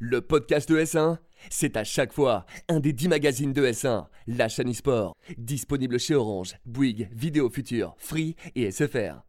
Le podcast de S1, c'est à chaque fois un des 10 magazines de S1, la chaîne e-sport, disponible chez Orange, Bouygues, Vidéo Future, Free et SFR.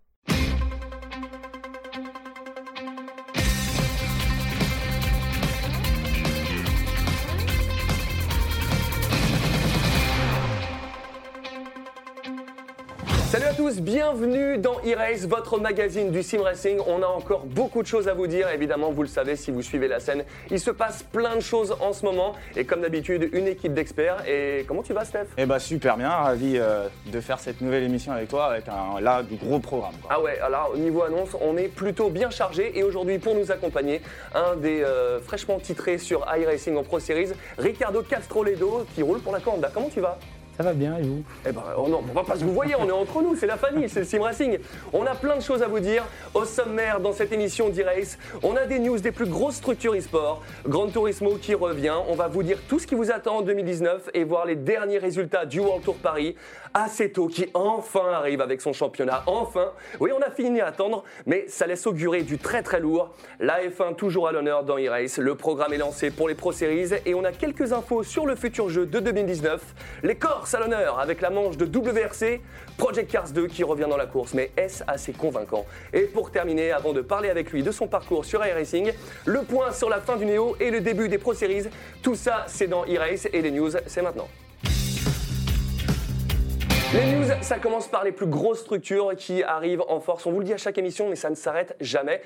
Tous, bienvenue dans e-Race, votre magazine du sim racing. On a encore beaucoup de choses à vous dire, évidemment, vous le savez si vous suivez la scène. Il se passe plein de choses en ce moment et comme d'habitude, une équipe d'experts. Et comment tu vas, Steph? Eh bah super bien, ravi euh, de faire cette nouvelle émission avec toi avec un là du gros programme. quoi. Ah ouais, alors au niveau annonce, on est plutôt bien chargé et aujourd'hui pour nous accompagner, un des euh, fraîchement titrés sur iRacing en Pro Series, Ricardo Castroledo qui roule pour la Corda. Comment tu vas? Ça va bien et vous Eh ben, oh non, on va pas se vous voyez, on est entre nous, c'est la famille, c'est le Sim Racing. On a plein de choses à vous dire. Au sommaire, dans cette émission d'e-race, on a des news des plus grosses structures e-sport. Gran Turismo qui revient. On va vous dire tout ce qui vous attend en 2019 et voir les derniers résultats du World Tour Paris. Aceto qui enfin arrive avec son championnat. Enfin. Oui, on a fini à attendre, mais ça laisse augurer du très très lourd. La F1 toujours à l'honneur dans e-race. Le programme est lancé pour les Pro Series et on a quelques infos sur le futur jeu de 2019. Les Corses à l'honneur avec la manche de WRC. Project Cars 2 qui revient dans la course, mais est-ce assez convaincant? Et pour terminer, avant de parler avec lui de son parcours sur iRacing, le point sur la fin du Néo et le début des Pro Series. Tout ça, c'est dans e-race et les news, c'est maintenant. Les news, ça commence par les plus grosses structures qui arrivent en force. On vous le dit à chaque émission, mais ça ne s'arrête jamais.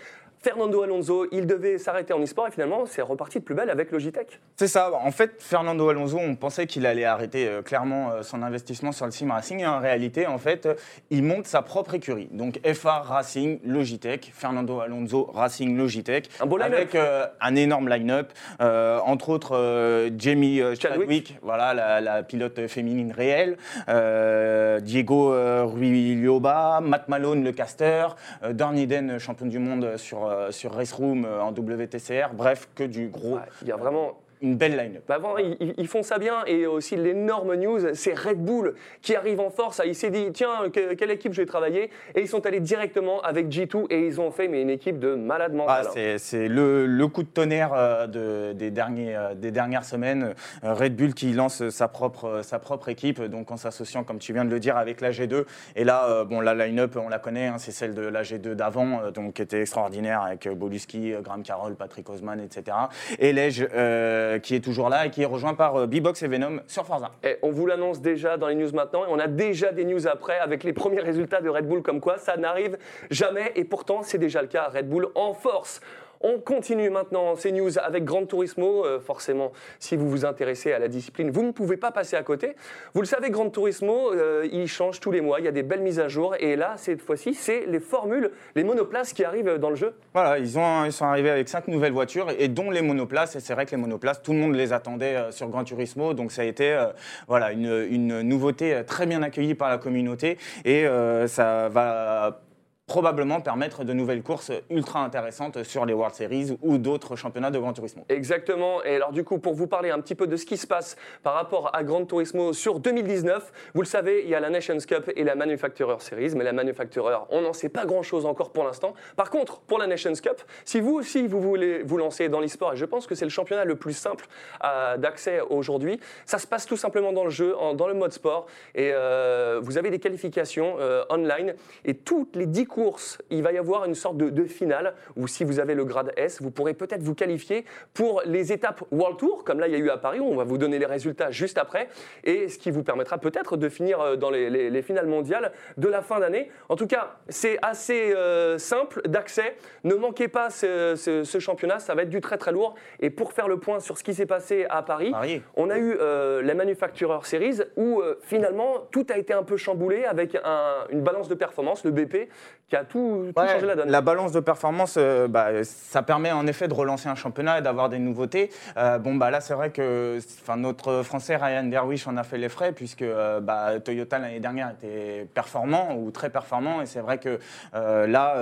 Fernando Alonso, il devait s'arrêter en e-sport et finalement, c'est reparti de plus belle avec Logitech. C'est ça, en fait Fernando Alonso, on pensait qu'il allait arrêter euh, clairement euh, son investissement sur le sim racing. Et en réalité en fait euh, il monte sa propre écurie. Donc FA Racing Logitech, Fernando Alonso Racing Logitech. Un beau avec un énorme line-up, entre autres Jamie Chadwick. Voilà la, la pilote féminine réelle, Diego Ruilloba, Matt Malone le caster, Dorn Eden champion du monde sur sur Race Room euh, en WTCR, bref que du gros, Il y a vraiment une belle line-up. Bah vraiment, ils, font ça bien et aussi l'énorme news, c'est Red Bull qui arrive en force. Il s'est dit tiens que- quelle équipe je vais travailler? Et ils sont allés directement avec G2 et ils ont fait mais une équipe de malades Ah, mentales. c'est c'est le, le coup de tonnerre euh, de- des, derniers, euh, des dernières semaines. Euh, Red Bull qui lance sa propre, sa propre équipe, donc en s'associant, comme tu viens de le dire, avec la G2. Et là, bon, la line-up, on la connaît, hein, c'est celle de la G2 d'avant, donc qui était extraordinaire avec Boluski, Graham Carroll, Patrick Osman, etc. Et euh, qui est toujours là et qui est rejoint par euh, B-Box et Venom sur Forza. On vous l'annonce déjà dans les news maintenant et on a déjà des news après avec les premiers résultats de Red Bull comme quoi ça n'arrive jamais et pourtant c'est déjà le cas. Red Bull en force. On continue maintenant ces news avec Gran Turismo. Euh, forcément, si vous vous intéressez à la discipline, vous ne pouvez pas passer à côté. Vous le savez, Gran Turismo, euh, il change tous les mois. Il y a des belles mises à jour. Et là, cette fois-ci, c'est les formules, les monoplaces qui arrivent dans le jeu. Voilà, ils, ont, ils sont arrivés avec cinq nouvelles voitures et dont les monoplaces. Et c'est vrai que les monoplaces, tout le monde les attendait euh, sur Gran Turismo. Donc ça a été voilà, une, une nouveauté très bien accueillie par la communauté. Et ça va probablement permettre de nouvelles courses ultra intéressantes sur les World Series ou d'autres championnats de Gran Turismo. Exactement. Et alors du coup, pour vous parler un petit peu de ce qui se passe par rapport à Gran Turismo sur 2019, vous le savez, il y a la Nations Cup et la Manufacturer Series. Mais la Manufacturer, on n'en sait pas grand-chose encore pour l'instant. Par contre, pour la Nations Cup, si vous aussi vous voulez vous lancer dans l'e-sport, et je pense que c'est le championnat le plus simple euh, d'accès aujourd'hui, ça se passe tout simplement dans le jeu, dans le mode sport. Et euh, vous avez des qualifications euh, online. Et toutes les 10 il va y avoir une sorte de, de finale où si vous avez le grade S, vous pourrez peut-être vous qualifier pour les étapes World Tour, comme là il y a eu à Paris, où on va vous donner les résultats juste après, et ce qui vous permettra peut-être de finir euh, dans les, les- les finales mondiales de la fin d'année. En tout cas, c'est assez euh, simple d'accès. Ne manquez pas ce, ce- ce championnat, ça va être du très très lourd. Et pour faire le point sur ce qui s'est passé à Paris, Paris. on a eu euh, la Manufacturer Series où euh, finalement tout a été un peu chamboulé avec un- une balance de performance, le BP, qui a tout, tout Ouais, changé la donne. La balance de performance, euh, bah, ça permet en effet de relancer un championnat et d'avoir des nouveautés. Euh, bon, bah, là, c'est vrai que notre Français Ryan Derwish en a fait les frais, puisque euh, bah, Toyota l'année dernière était performant ou très performant. Et c'est vrai que là,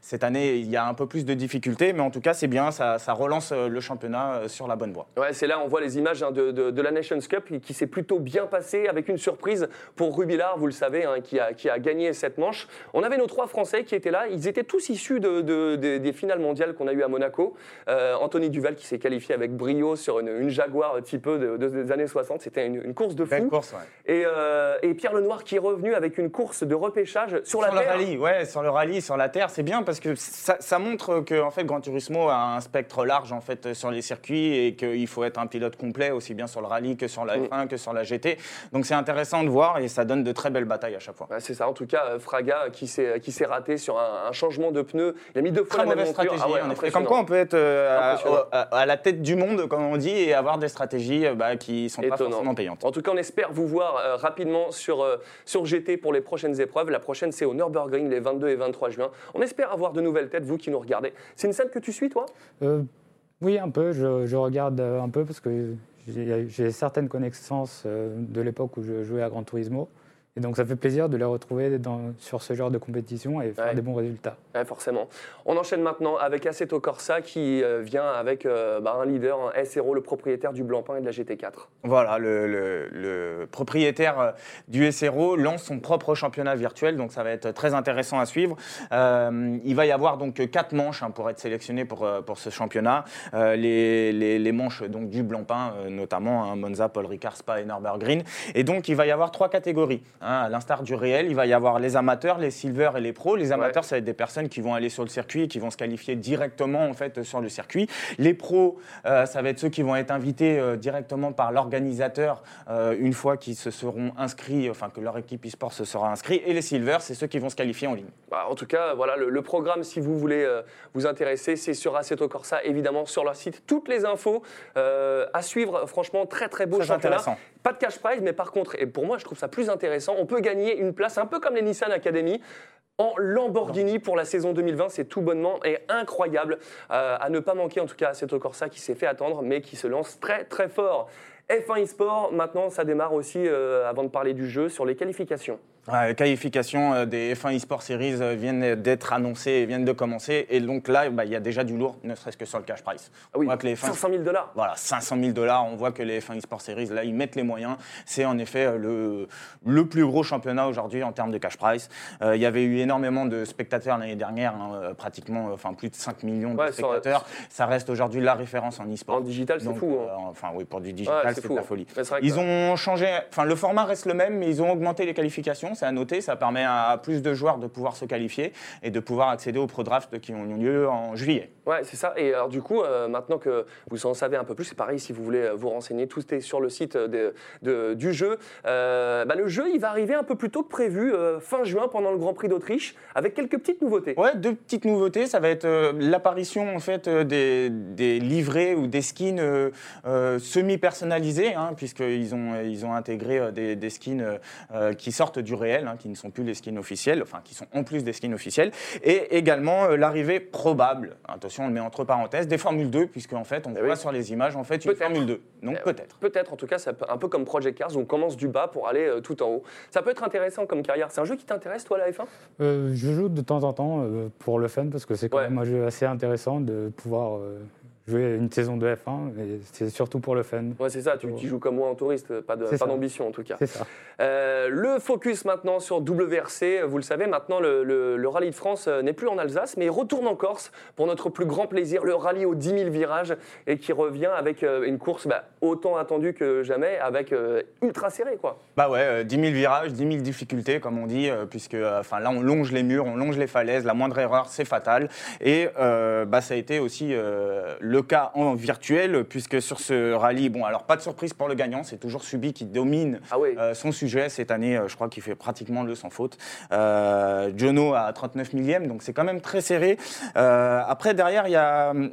cette année, il y a un peu plus de difficultés. Mais en tout cas, c'est bien, ça, ça relance le championnat sur la bonne voie. Ouais, c'est là, on voit les images hein, de, de- de la Nations Cup qui, s'est plutôt bien passée avec une surprise pour Rubilard, vous le savez, hein, qui, a, qui a gagné cette manche. On avait nos trois Français qui étaient là. Ils étaient tous issus de, des finales mondiales qu'on a eues à Monaco. Anthony Duval qui s'est qualifié avec brio sur une, Jaguar type de, des années 60. C'était une, course de fou. Course, et, et, Pierre Lenoir qui est revenu avec une course de repêchage sur, la terre. Le rallye, ouais, sur le rallye, sur la terre, c'est bien parce que ça, ça montre que en fait, Gran Turismo a un spectre large en fait sur les circuits et qu'il faut être un pilote complet aussi bien sur le rallye que sur la F1 que sur la GT. Donc c'est intéressant de voir et ça donne de très belles batailles à chaque fois. c'est ça. En tout cas, Fraga qui s'est qui s'est raté sur un, changement de pneus. Il a mis deux fois très la même stratégie. Ah comme quoi, on peut être euh, à, la tête du monde, comme on dit, et avoir des stratégies euh, bah, qui sont pas forcément payantes. En tout cas, on espère vous voir euh, rapidement sur sur GT pour les prochaines épreuves. La prochaine, c'est au Nürburgring les 22 et 23 juin. On espère avoir de nouvelles têtes, vous qui nous regardez. C'est une scène que tu suis, toi? Oui, un peu. Je, je, regarde un peu parce que j'ai certaines connaissances de l'époque où je jouais à Gran Turismo. Et donc ça fait plaisir de les retrouver dans, sur ce genre de compétition et faire des bons résultats. Ouais, forcément. On enchaîne maintenant avec Assetto Corsa qui euh, vient avec euh, bah, un leader, un SRO, le propriétaire du Blancpain et de la GT4. Voilà, le, le, propriétaire euh, du SRO lance son propre championnat virtuel, donc ça va être très intéressant à suivre. il va y avoir donc quatre manches hein, pour être sélectionné pour, pour ce championnat. Les, les, les, manches donc, du Blancpain, notamment hein, Monza, Paul Ricard, Spa et Norbert Green. Et donc il va y avoir trois catégories. Hein, à l'instar du réel, il va y avoir les amateurs, les silver et les pros. Les amateurs, ça va être des personnes qui vont aller sur le circuit et qui vont se qualifier directement en fait sur le circuit. Les pros, euh, ça va être ceux qui vont être invités euh, directement par l'organisateur euh, une fois qu'ils se seront inscrits, enfin que leur équipe e-sport se sera inscrite. Et les silver, c'est ceux qui vont se qualifier en ligne. Bah, en tout cas, voilà le, programme. Si vous voulez vous intéresser, c'est sur Assetto Corsa, évidemment sur leur site. Toutes les infos à suivre. Franchement, très très beau très Intéressant. Pas de cash prize, mais par contre, et pour moi, je trouve ça plus intéressant, on peut gagner une place, un peu comme les Nissan Academy, en Lamborghini pour la saison 2020. C'est tout bonnement et incroyable euh, à ne pas manquer, en tout cas, à Corsa qui s'est fait attendre, mais qui se lance très très fort. F1 eSport, maintenant, ça démarre aussi, euh, avant de parler du jeu, sur les qualifications les qualifications euh, des F1 eSport Series euh, viennent d'être annoncées et viennent de commencer. Et donc là, bah, il y a déjà du lourd, ne serait-ce que sur le cash price. Ah oui, que les 500 000 dollars. Voilà, 500 000 dollars. On voit que les F1 eSport Series, là, ils mettent les moyens. C'est en effet euh, le, le plus gros championnat aujourd'hui en termes de cash price. il y avait eu énormément de spectateurs l'année dernière, hein, pratiquement enfin, plus de 5 millions de spectateurs. Ça reste aujourd'hui la référence en eSport. En digital, c'est fou. Hein. enfin, oui, pour du digital, c'est de la hein. folie. Ils ont changé, enfin, le format reste le même, mais ils ont augmenté les qualifications. C'est à noter, ça permet à plus de joueurs de pouvoir se qualifier et de pouvoir accéder aux pro drafts qui ont lieu en juillet. Ouais, c'est ça. Et alors du coup, euh, maintenant que vous en savez un peu plus, c'est pareil si vous voulez euh, vous renseigner, tout est sur le site de, du jeu. Euh, bah, le jeu, il va arriver un peu plus tôt que prévu, fin juin, pendant le Grand Prix d'Autriche, avec quelques petites nouveautés. Ouais, deux petites nouveautés. Ça va être l'apparition en fait des, des, livrets ou des skins semi-personnalisés, hein, puisqu'ils ont, ils ont intégré des, des skins qui sortent du réel, hein, qui ne sont plus les skins officiels, enfin qui sont en plus des skins officiels, et également l'arrivée probable. Attention, on le met entre parenthèses, des Formule 2, puisque en fait, on eh voit sur les images en fait une Formule 2. Donc eh peut-être. Peut-être, en tout cas, c'est un peu comme Project Cars, on commence du bas pour aller euh, tout en haut. Ça peut être intéressant comme carrière. C'est un jeu qui t'intéresse, toi, la F1 euh, Je joue de temps en temps euh, pour le fun, parce que c'est quand même un jeu assez intéressant de pouvoir jouer une saison de F1, mais c'est surtout pour le fun. Ouais, c'est ça, tu, joues comme moi en touriste, pas d'ambition en tout cas. C'est ça. Euh, le focus maintenant sur WRC, vous le savez, maintenant le, le, Rallye de France euh, n'est plus en Alsace, mais il retourne en Corse pour notre plus grand plaisir, le rallye aux 10 000 virages, et qui revient avec euh, une course bah, autant attendue que jamais, avec ultra serré quoi. Bah ouais, 10 000 virages, 10 000 difficultés comme on dit, puisque enfin là on longe les murs, on longe les falaises, la moindre erreur c'est fatal, et bah, ça a été aussi le cas en virtuel, puisque sur ce rallye, bon, alors pas de surprise pour le gagnant, c'est toujours Subi qui domine ah euh, son sujet. Cette année, euh, je crois qu'il fait pratiquement le sans faute. Euh, Jono à 39 millième, donc c'est quand même très serré. après, derrière,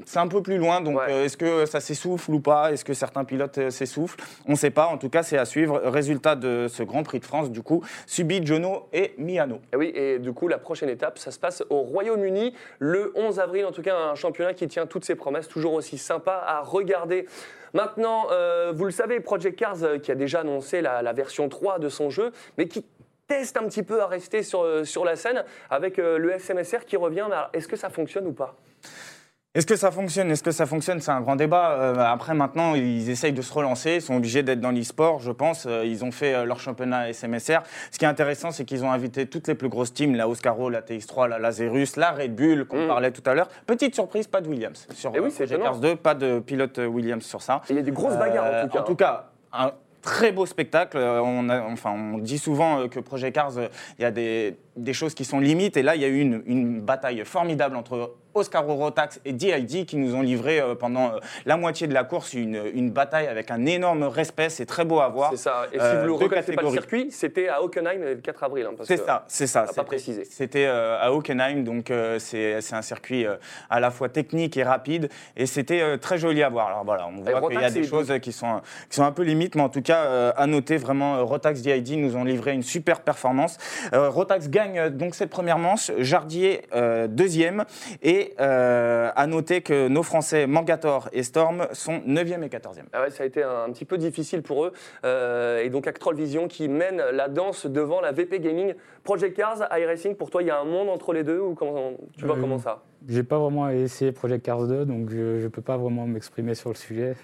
c'est un peu plus loin, donc est-ce que ça s'essouffle ou pas? Est-ce que certains pilotes s'essoufflent? On ne sait pas, en tout cas, c'est à suivre. Résultat de ce Grand Prix de France, du coup, Subi, Jono et Miano. Et eh oui, et du coup, la prochaine étape, ça se passe au Royaume-Uni le 11 avril, en tout cas, un championnat qui tient toutes ses promesses, toujours aussi sympa à regarder. Maintenant, euh, vous le savez, Project Cars euh, qui a déjà annoncé la, version 3 de son jeu, mais qui teste un petit peu à rester sur, euh, sur la scène avec le SMSR qui revient. Est-ce que ça fonctionne ou pas? Est-ce que ça fonctionne? Est-ce que ça fonctionne? C'est un grand débat. Euh, après, maintenant, ils essayent de se relancer. Ils sont obligés d'être dans l'e-sport, je pense. Euh, ils ont fait euh, leur championnat SMSR. Ce qui est intéressant, c'est qu'ils ont invité toutes les plus grosses teams, la Oscaro, la TX3, la Lazerus, la Red Bull, qu'on Mm. parlait tout à l'heure. Petite surprise, pas de Williams. Sur Eh oui, c'est Project étonnant. Cars 2, pas de pilote Williams sur ça. Il y a des grosses bagarres en tout cas. En tout cas, un très beau spectacle. On, a- enfin, on dit souvent que Project Cars, il y a des, des choses qui sont limites. Et là, il y a eu une, une bataille formidable entre Oscar Rotax et DID qui nous ont livré euh, pendant euh, la moitié de la course une, une bataille avec un énorme respect. C'est très beau à voir. C'est ça. Et si Euh, vous ne deux reconnaissez pas le circuit, c'était à Hockenheim le 4 avril. hein, C'est ça, c'est ça. pas précisé. C'était euh, à Hockenheim, donc euh, c'est un circuit euh, à la fois technique et rapide, et c'était euh, très joli à voir. Alors voilà, on voit qu'il y a des choses qui sont, qui sont un peu limites, mais en tout cas, euh, à noter vraiment, euh, Rotax DID nous ont livré une super performance. Euh, Rotax gagne euh, donc cette première manche, Jardier euh, deuxième, et euh, à noter que nos Français Mangator et Storm sont 9e et 14e. Ah ouais, ça a été un, un petit peu difficile pour eux. Euh, et donc Actrol Vision qui mène la danse devant la VP Gaming. Project Cars, iRacing, pour toi, il y a un monde entre les deux ou comment, tu vois Euh, comment ça? J'ai pas vraiment essayé Project Cars 2, donc je ne peux pas vraiment m'exprimer sur le sujet.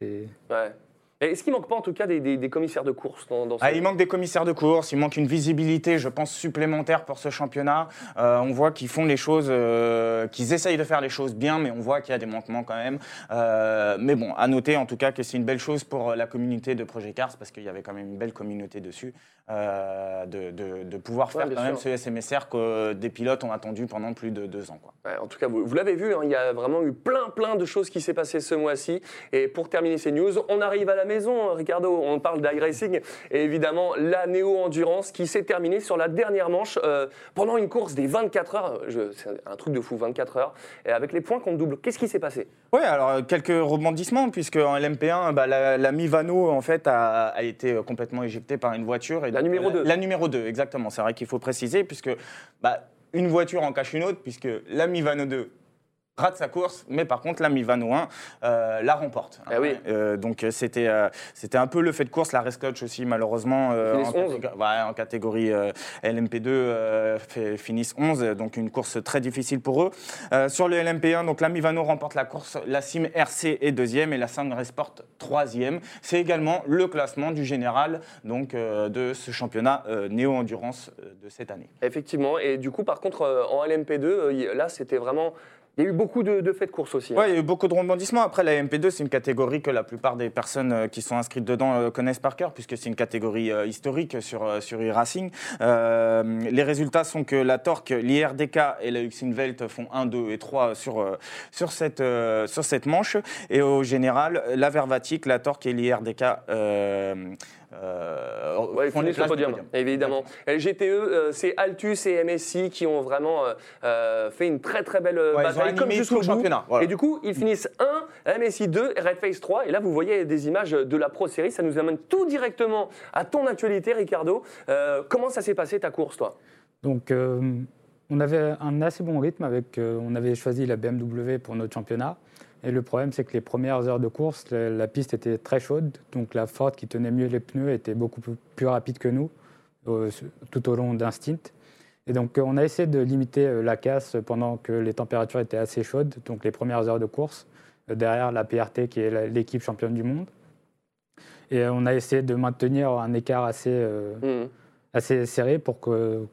C'est- ouais. Est-ce qu'il manque pas en tout cas des, des- des commissaires de course dans, dans ce... Ah, il manque des commissaires de course, il manque une visibilité, je pense, supplémentaire pour ce championnat. Euh, on voit qu'ils font les choses, euh, qu'ils essayent de faire les choses bien, mais on voit qu'il y a des manquements quand même. Euh, mais bon, à noter en tout cas que c'est une belle chose pour la communauté de Project Cars, parce qu'il y avait quand même une belle communauté dessus, de, de- de pouvoir faire quand même ce SMSR que des pilotes ont attendu pendant plus de deux ans. Quoi. Ouais, en tout cas, vous, vous l'avez vu, hein, il y a vraiment eu plein, plein de choses qui s'est passé ce mois-ci. Et pour terminer ces news, on arrive à la maison, Ricardo. On parle d'iRacing et évidemment la Néo Endurance qui s'est terminée sur la dernière manche euh, pendant une course des 24 heures. Je- C'est un truc de fou, 24 heures. Et avec les points qu'on double, qu'est-ce qui s'est passé? Oui, alors euh, quelques rebondissements, puisque en LMP1, bah, la, la Mivano en fait, a, a été euh, complètement éjectée par une voiture. Et La donc, numéro la- deux. La numéro 2, exactement. C'est vrai qu'il faut préciser, puisque bah, une voiture en cache une autre, puisque la Mivano 2 rate sa course, mais par contre la Mivano 1 euh, la remporte. Ah oui. Euh, donc euh, c'était euh, c'était un peu le fait de course. La Rescotch aussi, malheureusement, en, 11. catég- ouais, en catégorie euh, LMP2, euh, fait- finissent 11, donc une course très difficile pour eux. Sur le LMP1, donc la Mivano remporte la course, la Sim RC est deuxième et la Sangre Sport troisième. C'est également le classement du général donc, de ce championnat néo-endurance de cette année. Effectivement. Et du coup, par contre, en LMP2, euh, y- là, c'était vraiment. Il y a eu beaucoup de, de faits de course aussi. hein. Ouais, il y a eu beaucoup de rebondissements. Après, la MP2, c'est une catégorie que la plupart des personnes euh, qui sont inscrites dedans euh, connaissent par cœur, puisque c'est une catégorie euh, historique sur, sur e-racing. Les résultats sont que la Torque, l'IRDK et la Luxinvelt font 1, 2 et 3 sur, sur, cette, sur cette manche. Et au général, la Vervatic, la Torque et l'IRDK euh, Ouais, ils finissent le podium, évidemment. Et le GTE, euh, c'est Altus et MSI qui ont vraiment euh, euh, fait une très très belle Ouais, ils ont bataille, comme jusqu'au championnat, voilà. Et du coup, ils finissent 1, MSI 2, et Red Face 3. Et là, vous voyez des images de la Pro Series. Ça nous amène tout directement à ton actualité, Ricardo. Euh, comment ça s'est passé ta course, toi? Donc, euh, on avait un assez bon rythme avec. euh, on avait choisi la BMW pour notre championnat. Et le problème, c'est que les premières heures de course, la, la piste était très chaude. Donc, la Ford qui tenait mieux les pneus était beaucoup plus, rapide que nous euh, tout au long d'un stint. Et donc, on a essayé de limiter euh, la casse pendant que les températures étaient assez chaudes, donc les premières heures de course, euh, derrière la PRT qui est l'équipe championne du monde. Et euh, on a essayé de maintenir un écart assez, euh, Mhm. assez serré pour que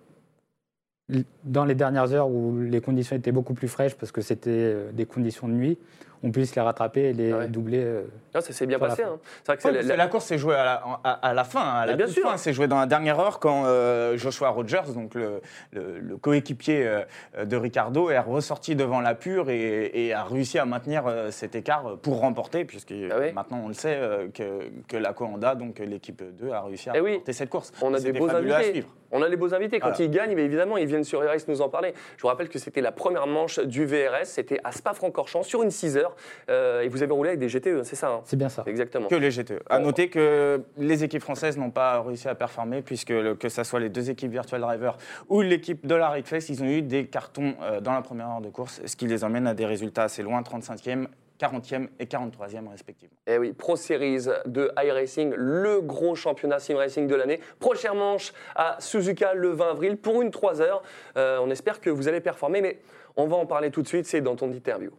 dans les dernières heures où les conditions étaient beaucoup plus fraîches parce que c'était des conditions de nuit, on puisse les rattraper et les Ah ouais. doubler. euh, ça s'est bien la passé. hein. C'est vrai que Ouais, c'est parce la- course s'est jouée à la, à, à la fin, hein, à la Mais bien toute sûr. fin. C'est joué dans la dernière heure quand euh, Joshua Rogers, donc le, le- le coéquipier euh, de Ricardo, est ressorti devant la pure et, et a réussi à maintenir euh, cet écart pour remporter, puisque Ah maintenant on le sait euh, que, que la Coanda, donc l'équipe 2, a réussi à Eh oui. remporter cette course. On a des beaux invités. suivre. On a les beaux invités. Quand Voilà. ils gagnent, mais évidemment, ils viennent sur RS nous en parler. Je vous rappelle que c'était la première manche du VRS. C'était à Spa-Francorchamps sur une 6 heures. Euh, et vous avez roulé avec des GTE, c'est ça hein C'est bien ça. Exactement. Que les GTE. À noter que les équipes françaises n'ont pas réussi à performer, puisque le- que ce soit les deux équipes Virtual Driver ou l'équipe de la Rigfest, ils ont eu des cartons euh, dans la première heure de course, ce qui les emmène à des résultats assez loin, 35e, 40e et 43e respectivement. Eh oui, Pro Series de iRacing, le gros championnat sim racing de l'année. Prochaine manche à Suzuka le 20 avril pour une 3 heures. Euh, on espère que vous allez performer, mais on va en parler tout de suite, c'est dans ton interview.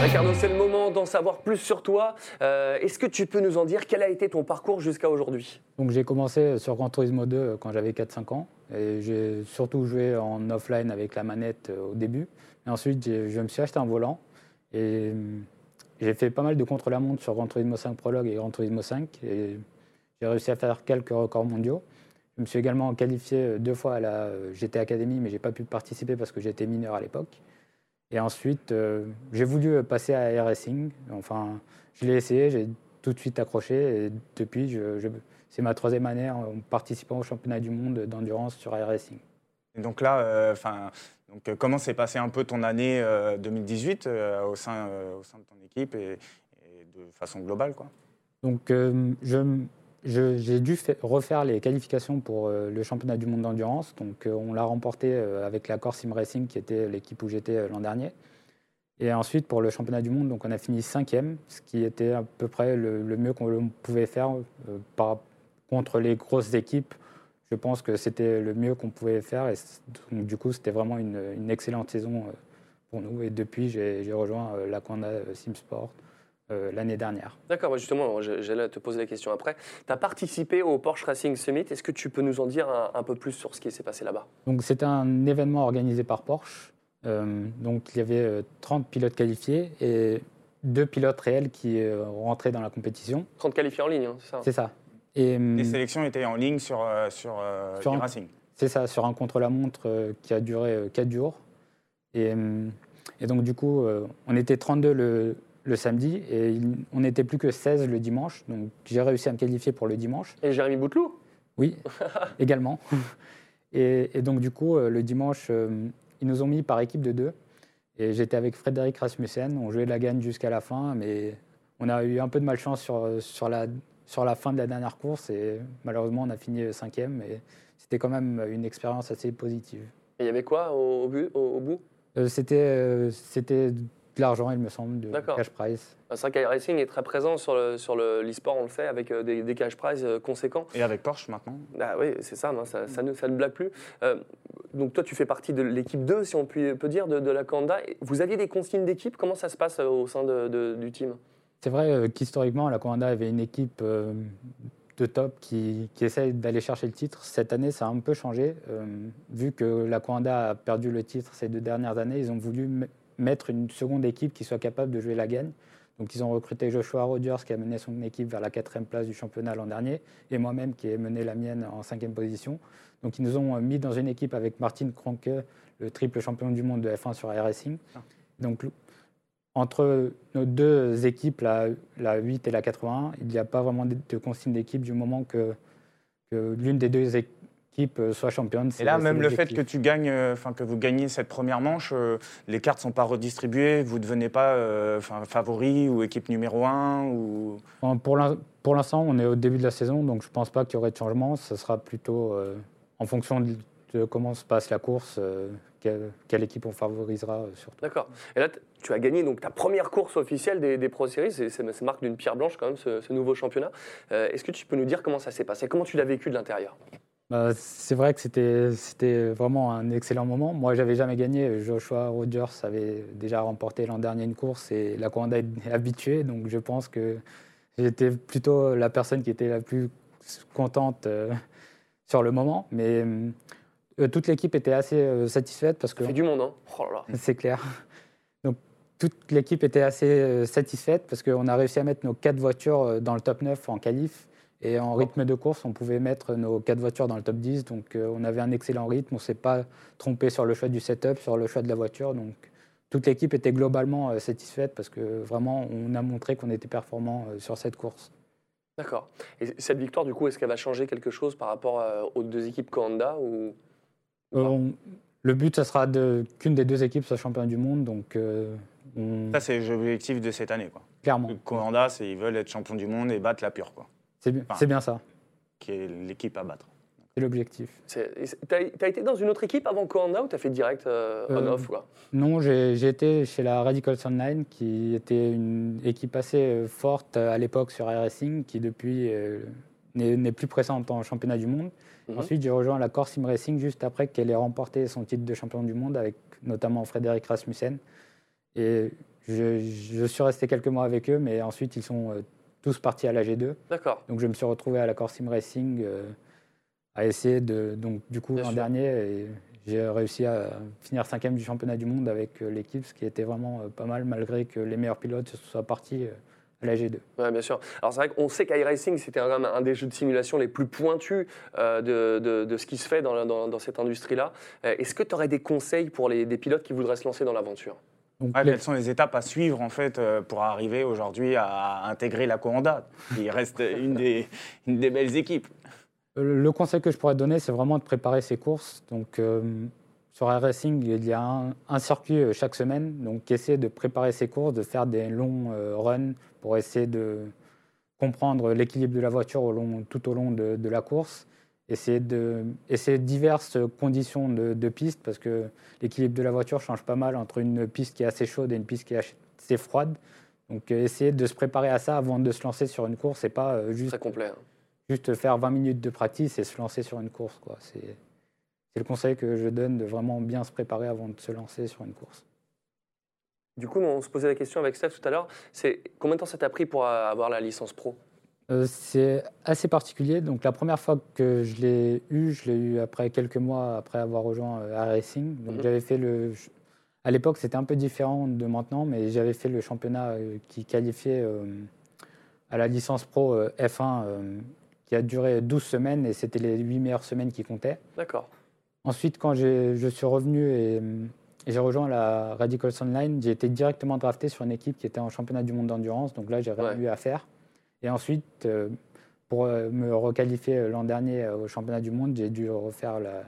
Ricardo, c'est le moment d'en savoir plus sur toi. Euh, Est-ce que tu peux nous en dire quel a été ton parcours jusqu'à aujourd'hui? Donc j'ai commencé sur Gran Turismo 2 quand j'avais 4-5 ans. J'ai surtout joué en offline avec la manette euh, au début. Et ensuite, je me suis acheté un volant. Et hum, j'ai fait pas mal de contre-la-montre sur Gran Turismo 5 Prologue et Gran Turismo 5. Et j'ai réussi à faire quelques records mondiaux. Je me suis également qualifié euh, deux fois à la euh, GT Academy, mais j'ai pas pu participer parce que j'étais mineur à l'époque. Et ensuite, euh, j'ai voulu passer à Air Racing. Enfin, je l'ai essayé, j'ai tout de suite accroché. Et depuis, je- je- c'est ma troisième année en participant au championnat du monde d'endurance sur Air Racing. Et donc là, euh, donc, euh, comment s'est passé un peu ton année euh, 2018 euh, au, sein, au sein de ton équipe et, et de façon globale quoi? Donc, je- je- j'ai dû fa- refaire les qualifications pour euh, le championnat du monde d'endurance. Donc, euh, on l'a remporté euh, avec l'accord Sim Racing, qui était l'équipe où j'étais l'an dernier. Et ensuite, pour le championnat du monde, donc on a fini cinquième, ce qui était à peu près le, mieux qu'on pouvait faire par, contre les grosses équipes. Je pense que c'était le mieux qu'on pouvait faire. Et donc, du coup, c'était vraiment une, excellente saison pour nous. Et depuis, j'ai rejoint la Conda Sim Sport euh, l'année dernière. D'accord, bah justement, j'allais te poser la question après. Tu as participé au Porsche Racing Summit. Est-ce que tu peux nous en dire un, un peu plus sur ce qui s'est passé là-bas? Donc c'était un événement organisé par Porsche. Euh, donc il y avait euh, 30 pilotes qualifiés et deux pilotes réels qui euh, rentraient dans la compétition. 30 qualifiés en ligne, hein, c'est ça? C'est ça. Et Les sélections étaient en ligne sur, euh, sur, euh, Sur un- Racing. c'est ça, sur un contre-la-montre euh, qui a duré 4 jours. Et, et donc du coup, euh, on était 32 le, le samedi et il- on n'était plus que 16 le dimanche. Donc j'ai réussi à me qualifier pour le dimanche. Et Jérémy Bouteloup? Oui, également. Et, et donc, du coup, euh, le dimanche, euh, ils nous ont mis par équipe de deux. Et j'étais avec Frédéric Rasmussen. On jouait la gagne jusqu'à la fin, mais on a eu un peu de malchance sur, sur, la, sur la fin de la dernière course. Et malheureusement, on a fini cinquième. Mais c'était quand même une expérience assez positive. Et il y avait quoi au, au au- bout? Euh, c'était, euh, de l'argent, il me semble, de cash prize. C'est vrai qu'I-Racing est très présent sur le- sur le- l'e-sport, on le sait, avec euh, des, des cash prizes euh, conséquents. Et avec Porsche maintenant Ah oui, c'est ça, ça, ça ne, ça ne blague plus. Euh, donc toi, tu fais partie de l'équipe 2, si on peut, peut dire, de, de la Kanda. Et Vous aviez des consignes d'équipe? Comment ça se passe au sein de- de- du team? C'est vrai qu'historiquement, la Coanda avait une équipe euh, de top qui, qui essaye d'aller chercher le titre. Cette année, ça a un peu changé. euh, vu que la Coanda a perdu le titre ces deux dernières années, ils ont voulu mettre une seconde équipe qui soit capable de jouer la gagne. Donc ils ont recruté Joshua Rogers qui a mené son équipe vers la quatrième place du championnat l'an dernier et moi-même qui ai mené la mienne en cinquième position. Donc ils nous ont euh, mis dans une équipe avec Martin Kronke, le triple champion du monde de F1 sur Air Racing. Donc entre nos deux équipes, la, la 8 et la 81, il n'y a pas vraiment de consigne d'équipe du moment que, que l'une des deux équipes euh, soit championne. Et là, même le fait que tu gagnes, euh, enfin que vous gagnez cette première manche, euh, les cartes sont pas redistribuées, vous ne devenez pas euh, favori ou équipe numéro 1 ou Bon, Pour l'in- pour l'instant, on est au début de la saison, donc je ne pense pas qu'il y aurait de changement. Ce sera plutôt euh, en fonction de, de comment se passe la course, euh, quelle, quelle équipe on favorisera euh, surtout. D'accord. Et là, tu as gagné donc ta première course officielle des, des Pro Series. C'est- marque d'une pierre blanche quand même, ce, ce nouveau championnat. Euh, Est-ce que tu peux nous dire comment ça s'est passé? Comment tu l'as vécu de l'intérieur? Bah, c'est vrai que c'était vraiment un excellent moment. Moi, j'avais jamais gagné. Joshua Rogers avait déjà remporté l'an dernier une course et la Coanda est habituée. Donc, je pense que j'étais plutôt la personne qui était la plus contente euh, sur le moment. Mais euh, toute l'équipe était assez euh, satisfaite parce que fait du monde, hein Oh c'est clair. Donc, toute l'équipe était assez satisfaite parce qu'on a réussi à mettre nos quatre voitures dans le top 9 en qualif. Et en rythme de course, on pouvait mettre nos quatre voitures dans le top 10. Donc, euh, on avait un excellent rythme. On ne s'est pas trompé sur le choix du setup, sur le choix de la voiture. Donc, toute l'équipe était globalement euh, satisfaite parce que vraiment, on a montré qu'on était performant euh, sur cette course. D'accord. Et cette victoire, du coup, est-ce qu'elle va changer quelque chose par rapport euh, aux deux équipes Kanda ou... Euh, on- le but, ça sera de- qu'une des deux équipes soit championne du monde. Donc, euh, on- ça c'est l'objectif de cette année quoi. clairement, Coanda, c'est ils veulent être champion du monde et battre la pure quoi, c'est bien, Enfin, c'est bien ça. qui est l'équipe à battre. C'est l'objectif. T'as as été dans une autre équipe avant Kanda ou t'as fait direct euh, Euh, on-off quoi? Non, j'ai été chez la Radical Online, qui était une équipe assez euh, forte euh, à l'époque sur Air Racing, qui depuis euh, n'est plus présente en championnat du monde. Mhm. Ensuite, j'ai rejoint la Corse Sim Racing juste après qu'elle ait remporté son titre de champion du monde avec notamment Frédéric Rasmussen. Et je, je suis resté quelques mois avec eux, mais ensuite ils sont euh, tous partis à la G2. D'accord. Donc je me suis retrouvé à la Corsim Racing euh, à essayer de. Donc du coup l'an dernier, j'ai réussi à finir cinquième du championnat du monde avec euh, l'équipe, ce qui était vraiment euh, pas mal malgré que les meilleurs pilotes soient partis à la G2. Ouais, bien sûr. Alors c'est vrai qu'on sait qu'iRacing, c'était un des jeux de simulation les plus pointus euh, de, de- de ce qui se fait dans, dans- dans cette industrie-là. Est-ce que tu aurais des conseils pour les, des pilotes qui voudraient se lancer dans l'aventure? Donc, Ouais, les- quelles sont les étapes à suivre en fait euh, pour arriver aujourd'hui à intégrer la Co-Honda Il reste une des, une des belles équipes. Euh, Le conseil que je pourrais donner, c'est vraiment de préparer ses courses. Donc, euh, sur iRacing, il y a un, un circuit chaque semaine. Donc, essayer de préparer ses courses, de faire des longs euh, runs pour essayer de comprendre l'équilibre de la voiture au long- tout au long de, de la course. Essayer, de, essayer diverses conditions de, de piste parce que l'équilibre de la voiture change pas mal entre une piste qui est assez chaude et une piste qui est assez froide. Donc, euh, essayer de se préparer à ça avant de se lancer sur une course et pas euh, juste Très complet. hein. juste faire 20 minutes de practice et se lancer sur une course. quoi. C'est c'est le conseil que je donne de vraiment bien se préparer avant de se lancer sur une course. Du coup, on se posait la question avec Steph tout à l'heure, c'est combien de temps ça t'a pris pour avoir la licence pro? Euh, c'est assez particulier. Donc la première fois que je l'ai eu, je l'ai eu après quelques mois après avoir rejoint euh, Racing. Donc Mhm. j'avais fait le. À l'époque, c'était un peu différent de maintenant, mais j'avais fait le championnat euh, qui qualifiait à la licence pro euh, F1 euh, qui a duré 12 semaines et c'était les 8 meilleures semaines qui comptaient. D'accord. Ensuite, quand je suis revenu et, et j'ai rejoint la Radicals Online, j'ai été directement drafté sur une équipe qui était en championnat du monde d'endurance. Donc là, j'ai rien Ouais. eu à faire. Et ensuite, euh, pour euh, me requalifier euh, l'an dernier au championnat du monde, j'ai dû refaire la-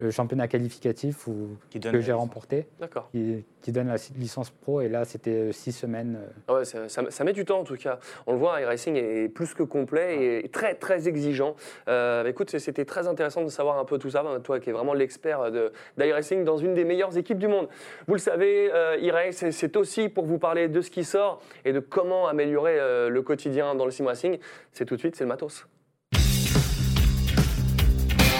le championnat qualificatif où- Qui donne que j'ai licence. remporté, qui, qui donne la licence pro. Et là, c'était euh, six semaines. euh, Ah Ouais, ça, ça- ça met du temps en tout cas. On le voit, iRacing est plus que complet et très très exigeant. Euh, écoute, c'est- c'était très intéressant de savoir un peu tout ça, hein, toi qui es vraiment l'expert d'iRacing dans une des meilleures équipes du monde. Vous le savez, euh, iRace, c'est- c'est aussi pour vous parler de ce qui sort et de comment améliorer euh, le quotidien dans le sim racing. C'est tout de suite, c'est le matos.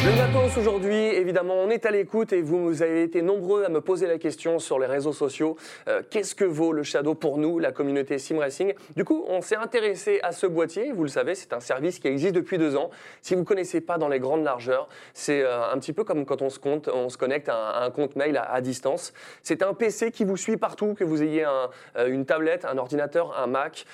Le matos aujourd'hui, évidemment, on est à l'écoute et vous avez été nombreux à me poser la question sur les réseaux sociaux. Euh, Qu'est-ce que vaut le Shadow pour nous, la communauté Sim Racing? Du coup, on s'est intéressé à ce boîtier. Vous le savez, c'est un service qui existe depuis deux ans. Si vous ne connaissez pas dans les grandes largeurs, c'est euh, un petit peu comme quand on se, connecte à un, compte mail à, distance. C'est un PC qui vous suit partout, que vous ayez euh, une tablette, un ordinateur, un Mac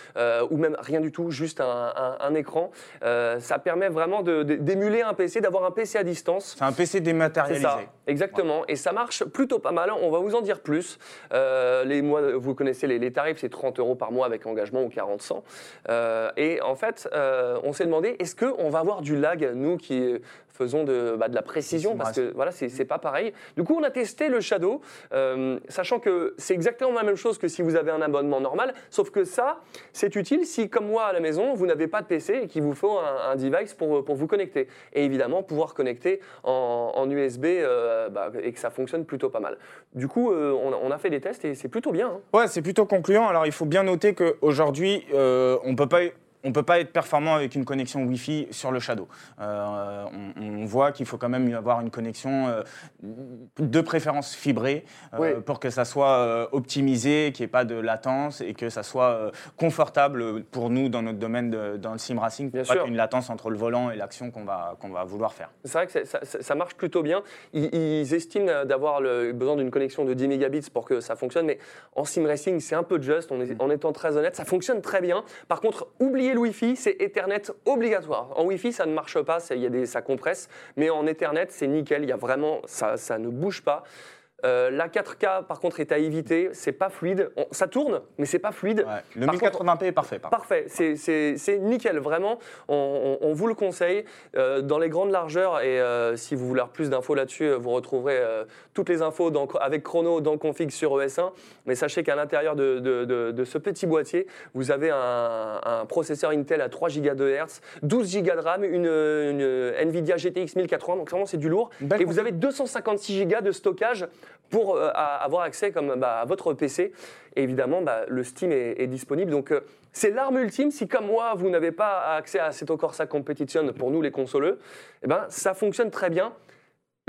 ou même rien du tout, juste un, un- écran. Ça permet vraiment d'émuler un PC, d'avoir un PC à distance. C'est un PC dématérialisé. Exactement. Et ça marche plutôt pas mal. On va vous en dire plus. Euh, les mois, vous connaissez les, les tarifs, c'est 30 euros par mois avec engagement ou 40 100. Euh, et en fait, euh, on s'est demandé, est-ce qu'on va avoir du lag, nous qui faisons de, bah, de la précision, parce que voilà, c'est c'est pas pareil. Du coup, on a testé le Shadow, euh, sachant que c'est exactement la même chose que si vous avez un abonnement normal, sauf que ça, c'est utile si, comme moi à la maison, vous n'avez pas de PC et qu'il vous faut un, un device pour, pour vous connecter. Et évidemment, pouvoir connecter en, en USB bah, et que ça fonctionne plutôt pas mal. Du coup, euh, on, a, on a fait des tests et c'est plutôt bien. hein. Ouais, c'est plutôt concluant. Alors, il faut bien noter qu'aujourd'hui, euh, on peut pas. On peut pas être performant avec une connexion Wi-Fi sur le Shadow. Euh, on, on voit qu'il faut quand même avoir une connexion euh, de préférence fibrée euh, Oui. pour que ça soit optimisé, qu'il n'y ait pas de latence et que ça soit confortable pour nous dans notre domaine de- dans le sim racing. Bien pas sûr. une latence entre le volant et l'action qu'on va, qu'on va vouloir faire. C'est vrai que ça, ça- ça marche plutôt bien. Ils, ils estiment d'avoir le besoin d'une connexion de 10 mégabits pour que ça fonctionne, mais en sim racing, c'est un peu juste, on est- en étant très honnête. Ça fonctionne très bien. Par contre, oubliez le Wi-Fi, c'est Ethernet obligatoire. En Wi-Fi, ça ne marche pas, il y a des, ça compresse, mais en Ethernet, c'est nickel. Y a vraiment, ça, ça ne bouge pas. Euh, la 4K, par contre, est à éviter. C'est pas fluide. On- ça tourne, mais c'est pas fluide. Ouais. Le Par 1080p est parfait. par. Parfait, c'est- nickel, vraiment. On, on- on vous le conseille. Euh, dans les grandes largeurs, et euh, si vous voulez plus d'infos là-dessus, vous retrouverez toutes les infos dans- avec Chrono dans le config sur ES1. Mais sachez qu'à l'intérieur de, de- de- de ce petit boîtier, vous avez un, un processeur Intel à 3 Go de Hz, 12 Go de RAM, une, une Nvidia GTX 1080, donc vraiment c'est du lourd. Belle et vous avez 256 Go de stockage pour euh, avoir accès comme, bah, à votre PC. Évidemment, bah, le Steam est, est disponible. Donc, euh, c'est l'arme ultime. Si, comme moi, vous n'avez pas accès à Assetto Corsa Competition pour nous, les consoleux, eh ben, ça fonctionne très bien.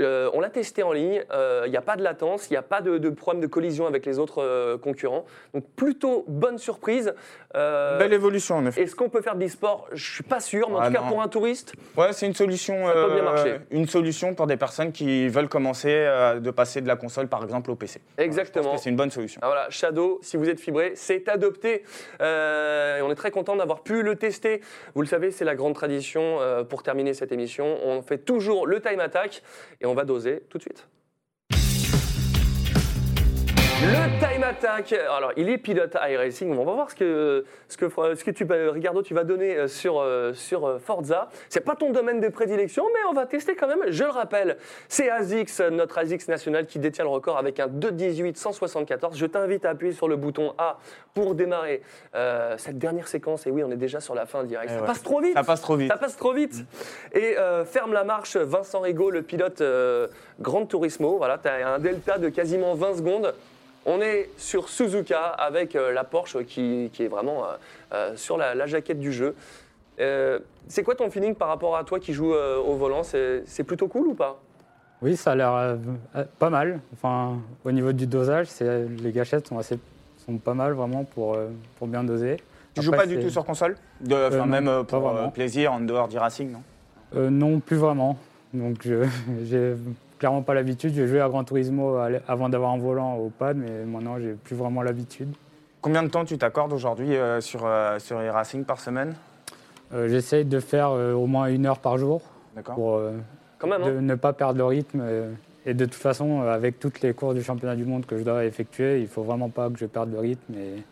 Euh, on l'a testé en ligne, il n'y a pas de latence, il n'y a pas de, de problème de collision avec les autres euh, concurrents. Donc plutôt bonne surprise. Euh, Belle évolution, en effet. Est-ce qu'on peut faire de l'e-sport? Je suis pas sûr, mais en Ah tout cas non. pour un touriste, Ouais, c'est une solution. Ça peut bien marcher. Une solution pour des personnes qui veulent commencer euh, de passer de la console, par exemple, au PC. Exactement. c'est une bonne solution. Ah, voilà, Shadow, si vous êtes fibré, c'est adopté. Euh, et on est très content d'avoir pu le tester. Vous le savez, c'est la grande tradition euh, pour terminer cette émission. On fait toujours le time attack et on va doser tout de suite. Le time attack. Alors, il est pilote iRacing. On va voir ce que, ce que, ce que tu, Ricardo, tu vas donner euh, sur, euh, sur euh, Forza. C'est pas ton domaine de prédilection, mais on va tester quand même. Je le rappelle, c'est ASICS, notre ASICS national, qui détient le record avec un 2.18 174. Je t'invite à appuyer sur le bouton A pour démarrer euh, cette dernière séquence. Et oui, on est déjà sur la fin direct. Eh Ça ouais. passe trop vite. Ça passe trop vite. Ça passe trop vite. Et euh, ferme la marche, Vincent Rigaud, le pilote euh, Grand Turismo. Voilà, tu as un delta de quasiment 20 secondes. On est sur Suzuka avec euh, la Porsche qui, qui est vraiment euh, euh, sur la, la jaquette du jeu. Euh, c'est quoi ton feeling par rapport à toi qui joues euh, au volant? C'est c'est plutôt cool ou pas? Oui, ça a l'air euh, pas mal. Enfin, au niveau du dosage, c'est- les gâchettes sont, assez, sont pas mal vraiment pour, euh, pour bien doser. Tu joues pas du tout sur console? De, enfin, non, Même pas pour euh, plaisir, en dehors d'e-racing, non? Euh, Non, plus vraiment. Donc, je j'ai clairement pas l'habitude. J'ai joué à Gran Turismo avant d'avoir un volant au pad, mais maintenant, j'ai plus vraiment l'habitude. Combien de temps tu t'accordes aujourd'hui euh, sur, euh, sur e-racing par semaine? Euh, J'essaye de faire euh, au moins une heure par jour D'accord pour Quand même, hein de ne pas perdre le rythme. et de toute façon, avec toutes les courses du championnat du monde que je dois effectuer, il faut vraiment pas que je perde le rythme. Et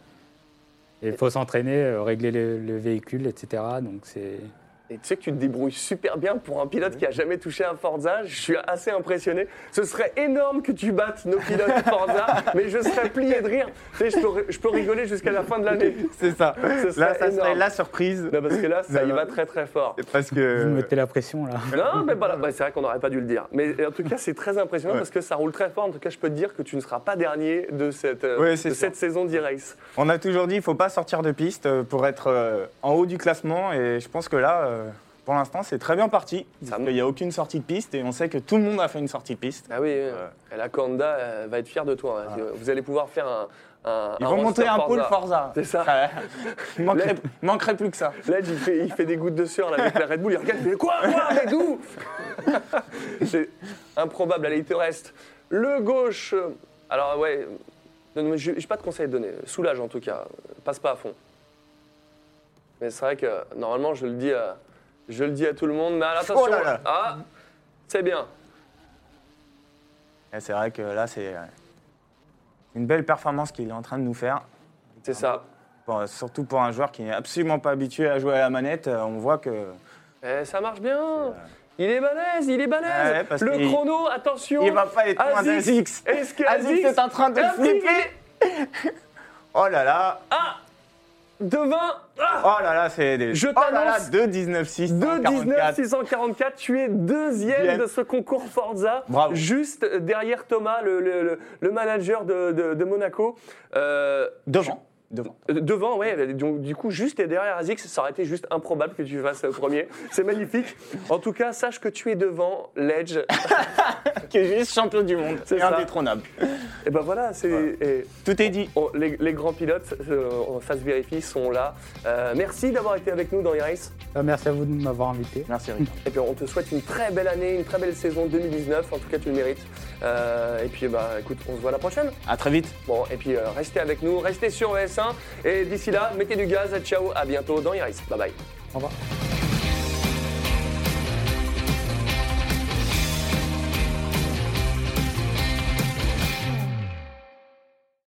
il faut s'entraîner, régler le, le véhicule, etc. Donc c'est Et tu sais que tu te débrouilles super bien pour un pilote qui a jamais touché un Forza. Je suis assez impressionné. Ce serait énorme que tu battes nos pilotes Forza, mais je serais plié de rire. Tu sais, je peux, je peux rigoler jusqu'à la fin de l'année. C'est ça. Ce serait Là, ça serait la surprise. Non, parce que là, ça Non, y va très très fort. Parce vous que. mettez la pression là. Non, mais voilà, bah, c'est vrai qu'on n'aurait pas dû le dire. Mais en tout cas, c'est très impressionnant Ouais. parce que ça roule très fort. En tout cas, je peux te dire que tu ne seras pas dernier de cette, euh, Ouais, de c'est ça. cette saison d'e-race. On a toujours dit qu'il ne faut pas sortir de piste euh, pour être euh, en haut du classement. Et je pense que là, euh, pour l'instant, c'est très bien parti. Parce me- qu'il n'y a aucune sortie de piste. Et on sait que tout le monde a fait une sortie de piste. Ah oui, et la Conda euh, va être fière de toi. hein. Vous allez pouvoir faire un. un Ils un vont monter un pôle Forza. Forza. C'est ça. Il manquerait, manquerait plus que ça. Là, il fait, il fait des gouttes de sueur là, avec la Red Bull. Il regarde, il fait quoi Quoi Mais d'où? C'est improbable. Allez, il te reste le gauche. Alors, ouais, je n'ai pas de conseils à te donner. Soulage en tout cas. Passe pas à fond. Mais c'est vrai que normalement, je le dis à, je le dis à tout le monde. Mais attention. Oh là là. Ah, c'est bien. Et c'est vrai que là, c'est euh, une belle performance qu'il est en train de nous faire. C'est ça. Surtout pour un joueur qui n'est absolument pas habitué à jouer à la manette, euh, on voit que Eh, ça marche bien. Il est balèze, il est balèze. Ouais, le chrono, attention. il va pas être loin d'Azix. Est-ce que Azix est en train de flipper. Oh là là, Ah Devant Ah oh là là, c'est des. Je oh là là, t'annonce 2 19 6 2 19 644, tu es deuxième Deuxième. de ce concours Forza, Bravo. juste derrière Thomas, le, le- le- le manager de, de- de Monaco. Euh, Devant. Devant. euh, devant, ouais, donc, du coup, juste et derrière Azix, ça aurait été juste improbable que tu fasses le premier. C'est magnifique. En tout cas, sache que tu es devant Ledge. Qui est juste champion du monde. C'est indétrônable. et ben voilà, c'est. Tout est dit. Les, les grands pilotes, euh, ça se vérifie, sont là. Euh, merci d'avoir été avec nous dans e-race. Euh, merci à vous de m'avoir invité. Merci Rita. Et puis on te souhaite une très belle année, une très belle saison 2019. En tout cas, tu le mérites. Euh, et puis, bah, écoute, on se voit la prochaine. À très vite. Bon, et puis euh, restez avec nous, restez sur ES1. Et d'ici là, mettez du gaz. Ciao, à bientôt dans e-race. Bye bye. Au revoir.